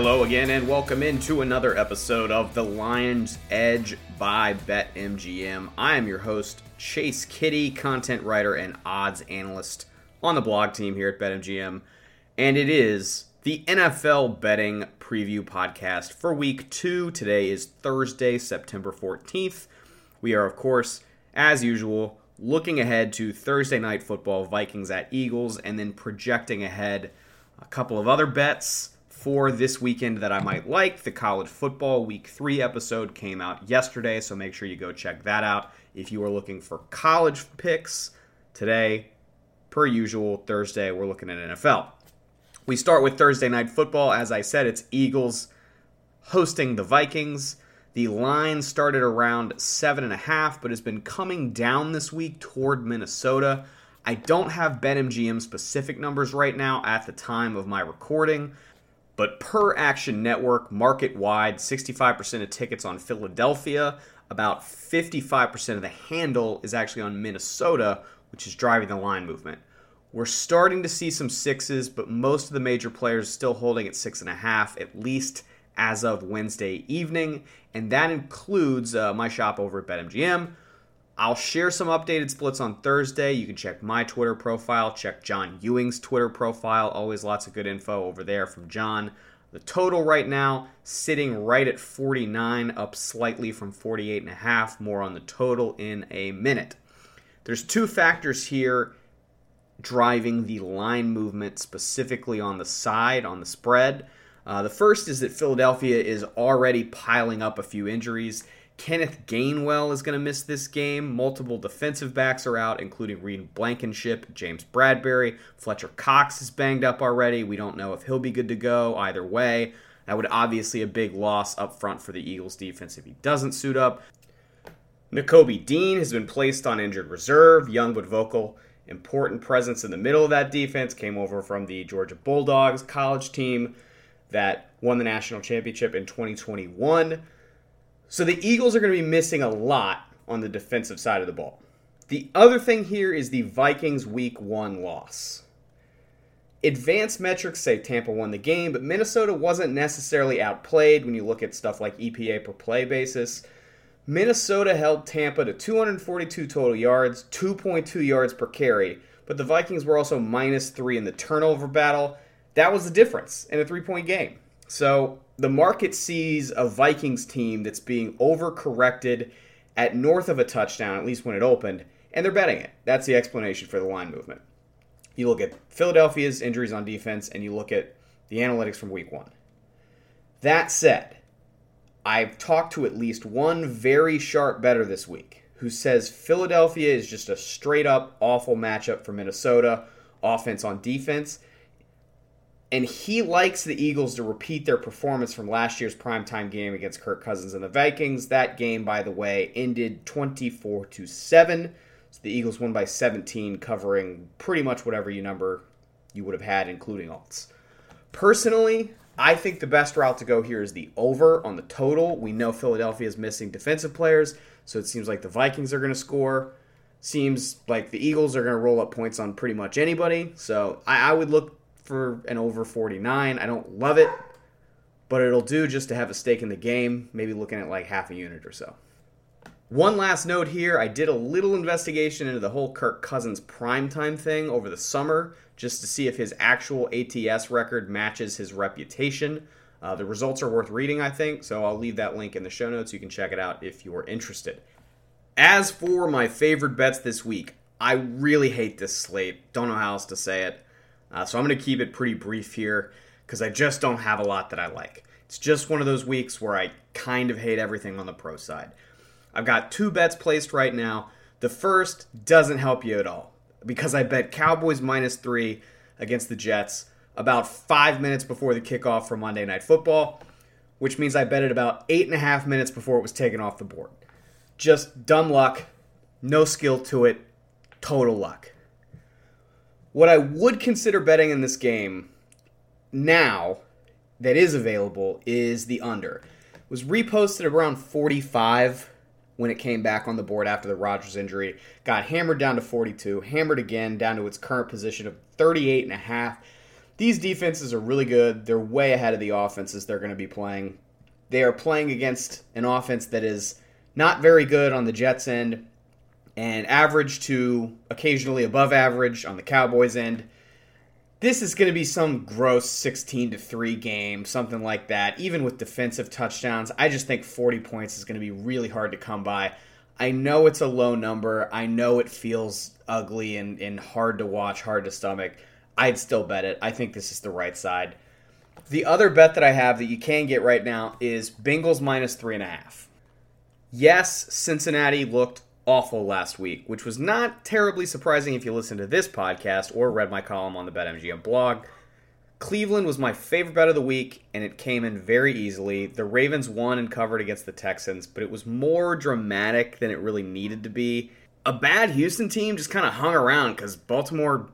Hello again, and welcome into another episode of The Lion's Edge by BetMGM. I am your host, Chase Kiddy, content writer and odds analyst on the blog team here at BetMGM. And it is the NFL betting preview podcast for week two. Today is Thursday, September 14th. We are, of course, as usual, looking ahead to Thursday night football, Vikings at Eagles, and then projecting ahead a couple of other bets for this weekend that I might like. The college football week three episode came out yesterday, so make sure you go check that out if you are looking for college picks. Today, per usual, Thursday, we're looking at NFL. We start with Thursday night football. As I said, it's Eagles hosting the Vikings. The line started around seven and a half, but has been coming down this week toward Minnesota. I don't have BetMGM specific numbers right now at the time of my recording, but per Action Network, market wide, 65% of tickets on Philadelphia, about 55% of the handle is actually on Minnesota, which is driving the line movement. We're starting to see some sixes, but most of the major players still holding at six and a half, at least as of Wednesday evening, and that includes uh, my shop over at BetMGM. I'll share some updated splits on Thursday. You can check my Twitter profile, check John Ewing's Twitter profile. Always lots of good info over there from John. The total right now sitting right at 49, up slightly from 48 and a half. More on the total in a minute. There's two factors here driving the line movement specifically on the side on the spread. Uh, the first is that Philadelphia is already piling up a few injuries. Kenneth Gainwell is going to miss this game. Multiple defensive backs are out, including Reed Blankenship, James Bradberry. Fletcher Cox is banged up already. We don't know if he'll be good to go either way. That would obviously a big loss up front for the Eagles defense if he doesn't suit up. Nakobe Dean has been placed on injured reserve. Young but vocal, important presence in the middle of that defense. Came over from the Georgia Bulldogs college team that won the national championship in 2021. So the Eagles are going to be missing a lot on the defensive side of the ball. The other thing here is the Vikings week one loss. Advanced metrics say Tampa won the game, but Minnesota wasn't necessarily outplayed when you look at stuff like EPA per play basis. Minnesota held Tampa to 242 total yards, 2.2 yards per carry, but the Vikings were also minus three in the turnover battle. That was the difference in a three point game. So the market sees a Vikings team that's being overcorrected at north of a touchdown, at least when it opened, and they're betting it. That's the explanation for the line movement. You look at Philadelphia's injuries on defense and you look at the analytics from week one. That said, I've talked to at least one very sharp bettor this week who says Philadelphia is just a straight up awful matchup for Minnesota, offense on defense and he likes the Eagles to repeat their performance from last year's primetime game against Kirk Cousins and the Vikings. That game, by the way, ended 24 to 7. So the Eagles won by 17, covering pretty much whatever you number you would have had, including alts. Personally, I think the best route to go here is the over on the total. We know Philadelphia is missing defensive players, so it seems like the Vikings are going to score. Seems like the Eagles are going to roll up points on pretty much anybody. So I, I would look for an over 49. I don't love it, but it'll do just to have a stake in the game, maybe looking at like half a unit or so. One last note here I did a little investigation into the whole Kirk Cousins primetime thing over the summer just to see if his actual ATS record matches his reputation. Uh, the results are worth reading, I think, so I'll leave that link in the show notes. You can check it out if you're interested. As for my favorite bets this week, I really hate this slate. Don't know how else to say it. Uh, so I'm going to keep it pretty brief here because I just don't have a lot that I like. It's just one of those weeks where I kind of hate everything on the pro side. I've got two bets placed right now. The first doesn't help you at all because I bet Cowboys minus three against the Jets about five minutes before the kickoff for Monday Night Football, which means I bet it about eight and a half minutes before it was taken off the board. Just dumb luck, no skill to it, total luck. What I would consider betting in this game now that is available is the under. It was reposted around 45 when it came back on the board after the Rodgers injury. Got hammered down to 42, hammered again down to its current position of 38 and a half. these defenses are really good. They're way ahead of the offenses they're going to be playing. They are playing against an offense that is not very good on the Jets end and average to occasionally above average on the Cowboys end. This is going to be some gross 16 to 3 game, something like that. Even with defensive touchdowns, I just think 40 points is going to be really hard to come by. I know it's a low number. I know it feels ugly and, and hard to watch, hard to stomach. I'd still bet it. I think this is the right side. The other bet that I have that you can get right now is Bengals minus three and a half. Yes, Cincinnati looked awful last week, which was not terribly surprising if you listened to this podcast or read my column on the BetMGM blog. Cleveland was my favorite bet of the week, and it came in very easily. The Ravens won and covered against the Texans, but it was more dramatic than it really needed to be. A bad Houston team just kind of hung around because Baltimore,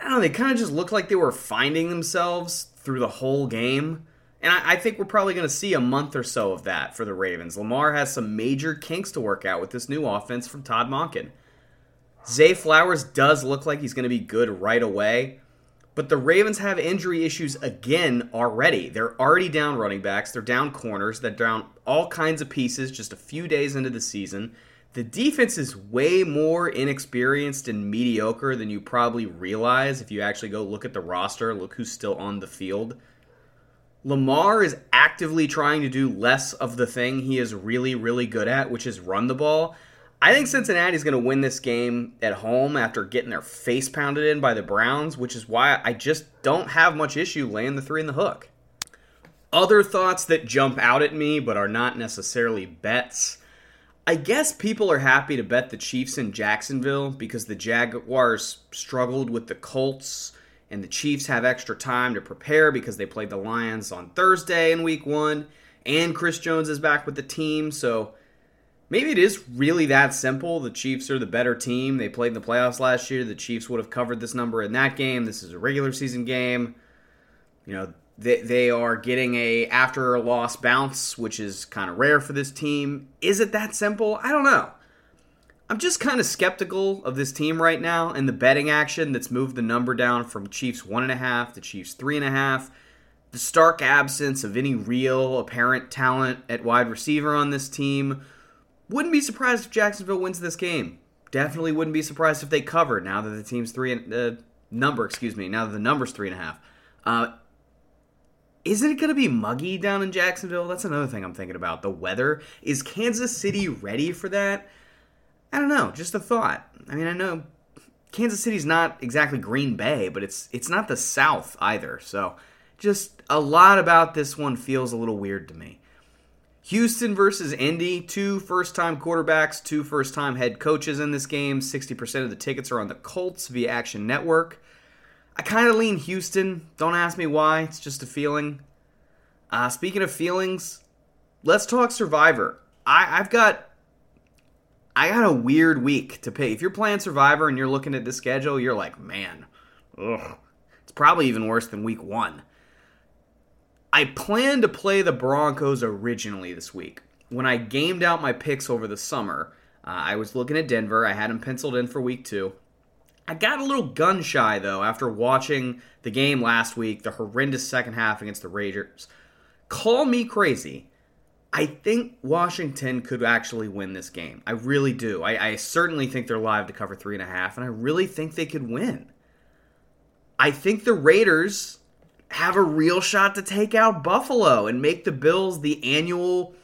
I don't know, they kind of just looked like they were finding themselves through the whole game. And I, I think we're probably going to see a month or so of that for the Ravens. Lamar has some major kinks to work out with this new offense from Todd Monken. Zay Flowers does look like he's going to be good right away, but the Ravens have injury issues again already. They're already down running backs, they're down corners, they're down all kinds of pieces just a few days into the season. The defense is way more inexperienced and mediocre than you probably realize if you actually go look at the roster, look who's still on the field. Lamar is actively trying to do less of the thing he is really, really good at, which is run the ball. I think Cincinnati's going to win this game at home after getting their face pounded in by the Browns, which is why I just don't have much issue laying the three in the hook. Other thoughts that jump out at me but are not necessarily bets. I guess people are happy to bet the Chiefs in Jacksonville because the Jaguars struggled with the Colts and the Chiefs have extra time to prepare because they played the Lions on Thursday in week one, and Chris Jones is back with the team. So maybe it is really that simple. The Chiefs are the better team. They played in the playoffs last year. The Chiefs would have covered this number in that game. This is a regular season game. You know, they, they are getting a after loss bounce, which is kind of rare for this team. Is it that simple? I don't know. I'm just kind of skeptical of this team right now and the betting action that's moved the number down from Chiefs one and a half to Chiefs three and a half. The stark absence of any real apparent talent at wide receiver on this team. Wouldn't be surprised if Jacksonville wins this game. Definitely wouldn't be surprised if they cover now that the team's three and uh, number, excuse me, now that the number's three and a half. Uh, isn't it going to be muggy down in Jacksonville? That's another thing I'm thinking about. The weather. Is Kansas City ready for that? I don't know, just a thought. I mean, I know Kansas City's not exactly Green Bay, but it's it's not the South either. So, just a lot about this one feels a little weird to me. Houston versus Indy, two first-time quarterbacks, two first-time head coaches in this game. 60% of the tickets are on the Colts via Action Network. I kind of lean Houston. Don't ask me why. It's just a feeling. Uh, speaking of feelings, let's talk Survivor. I, I've got I got a weird week to pick. If you're playing Survivor and you're looking at the schedule, you're like, man, ugh. It's probably even worse than week one. I planned to play the Broncos originally this week. When I gamed out my picks over the summer, uh, I was looking at Denver. I had them penciled in for week two. I got a little gun shy, though, after watching the game last week, the horrendous second half against the Raiders. Call me crazy. I think Washington could actually win this game. I really do. I, I, certainly think they're live to cover three and a half, and I really think they could win. I think the Raiders have a real shot to take out Buffalo and make the Bills the annual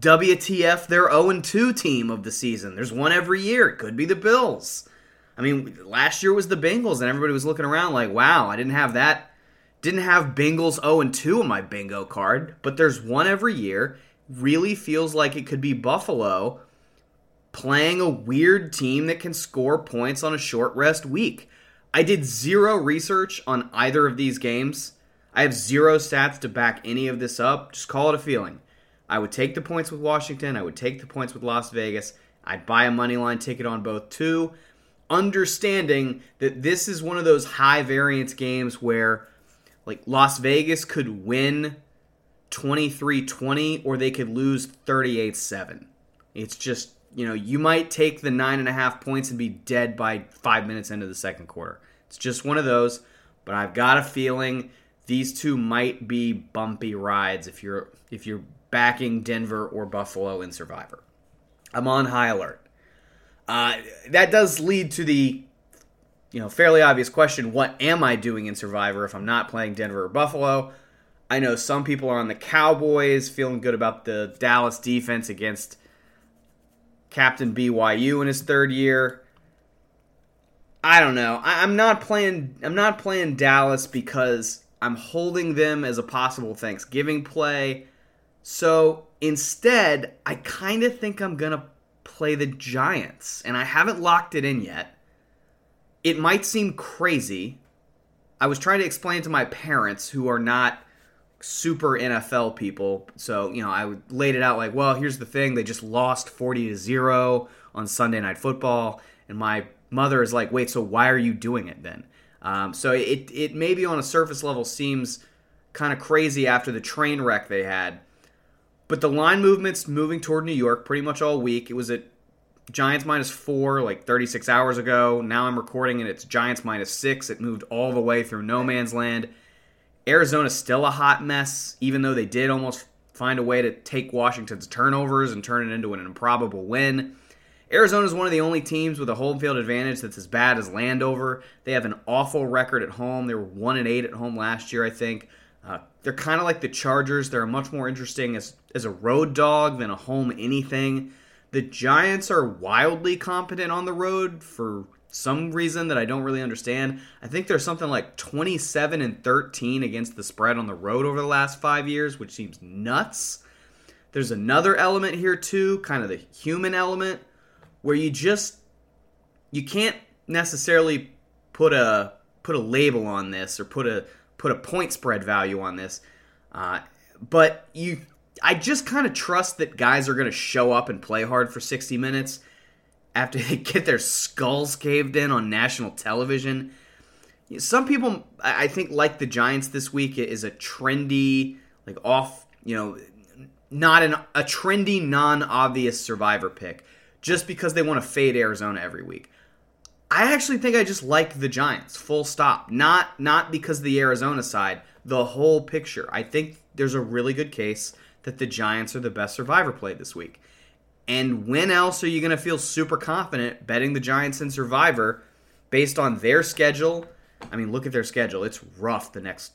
WTF their 0 2 team of the season. There's one every year. It could be the Bills. I mean, last year was the Bengals, and everybody was looking around like, wow, I didn't have that. Didn't have Bengals 0 2 on my bingo card, but there's one every year really feels like it could be Buffalo playing a weird team that can score points on a short rest week. I did zero research on either of these games. I have zero stats to back any of this up. Just call it a feeling. I would take the points with Washington. I would take the points with Las Vegas. I'd buy a money line ticket on both too, understanding that this is one of those high variance games where like Las Vegas could win 23 20, or they could lose 38 7. It's just, you know, you might take the nine and a half points and be dead by five minutes into the second quarter. It's just one of those. but I've got a feeling these two might be bumpy rides if you're if you're backing Denver or Buffalo in Survivor. I'm on high alert. Uh, that does lead to the you know fairly obvious question: What am I doing in Survivor if I'm not playing Denver or Buffalo? I know some people are on the Cowboys, feeling good about the Dallas defense against Captain BYU in his third year. I don't know. I, am not playing. I'm not playing Dallas because I'm holding them as a possible Thanksgiving play. So instead, I kind of think I'm gonna play the Giants, and I haven't locked it in yet. It might seem crazy. I was trying to explain to my parents, who are not super NFL people. So, you know, I laid it out like, well, here's the thing. They just lost 40 to 0 on Sunday Night Football. And my mother is like, wait, so why are you doing it then? Um, so it, it maybe on a surface level seems kind of crazy after the train wreck they had. But the line movement's moving toward New York pretty much all week. It was at Giants minus four like 36 hours ago. Now I'm recording and it's Giants minus six. It moved all the way through no man's land. Arizona's still a hot mess, even though they did almost find a way to take Washington's turnovers and turn it into an improbable win. Arizona is one of the only teams with a home field advantage that's as bad as Landover. They have an awful record at home. They were one and eight at home last year, I think. Uh, they're kind of like the Chargers. They're much more interesting as as a road dog than a home anything. The Giants are wildly competent on the road for some reason that I don't really understand. I think there's something like 27 and 13 against the spread on the road over the last five years, which seems nuts. There's another element here too, kind of the human element, where you just you can't necessarily put a put a label on this or put a put a point spread value on this, uh, but you I just kind of trust that guys are going to show up and play hard for 60 minutes after they get their skulls caved in on national television. Some people, I think, like the Giants this week is a trendy, like off, you know, not an, a trendy, non-obvious survivor pick, just because they want to fade Arizona every week. I actually think I just like the Giants, full stop. Not not because of the Arizona side, the whole picture. I think there's a really good case that the Giants are the best survivor play this week. And when else are you going to feel super confident betting the Giants in Survivor based on their schedule? I mean, look at their schedule. It's rough the next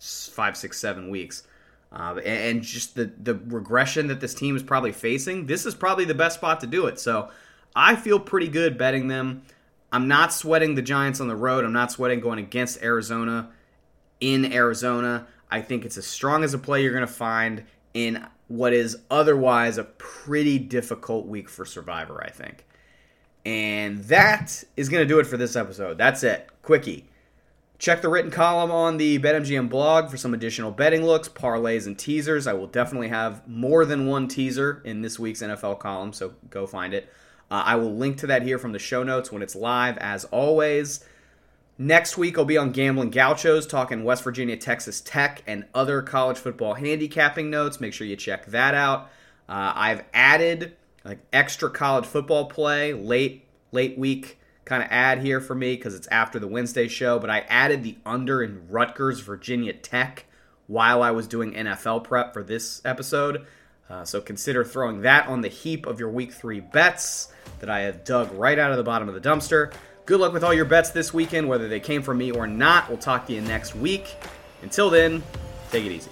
five, six, seven weeks. Uh, and just the, the regression that this team is probably facing, this is probably the best spot to do it. So I feel pretty good betting them. I'm not sweating the Giants on the road. I'm not sweating going against Arizona in Arizona. I think it's as strong as a play you're going to find in what is otherwise a pretty difficult week for Survivor, I think. And that is going to do it for this episode. That's it. Quickie. Check the written column on the BetMGM blog for some additional betting looks, parlays, and teasers. I will definitely have more than one teaser in this week's NFL column, so go find it. Uh, I will link to that here from the show notes when it's live, as always. Next week, I'll be on Gambling Gauchos talking West Virginia, Texas Tech, and other college football handicapping notes. Make sure you check that out. Uh, I've added like extra college football play late late week kind of ad here for me because it's after the Wednesday show. But I added the under in Rutgers, Virginia Tech while I was doing NFL prep for this episode. Uh, so consider throwing that on the heap of your week three bets that I have dug right out of the bottom of the dumpster. Good luck with all your bets this weekend, whether they came from me or not. We'll talk to you next week. Until then, take it easy.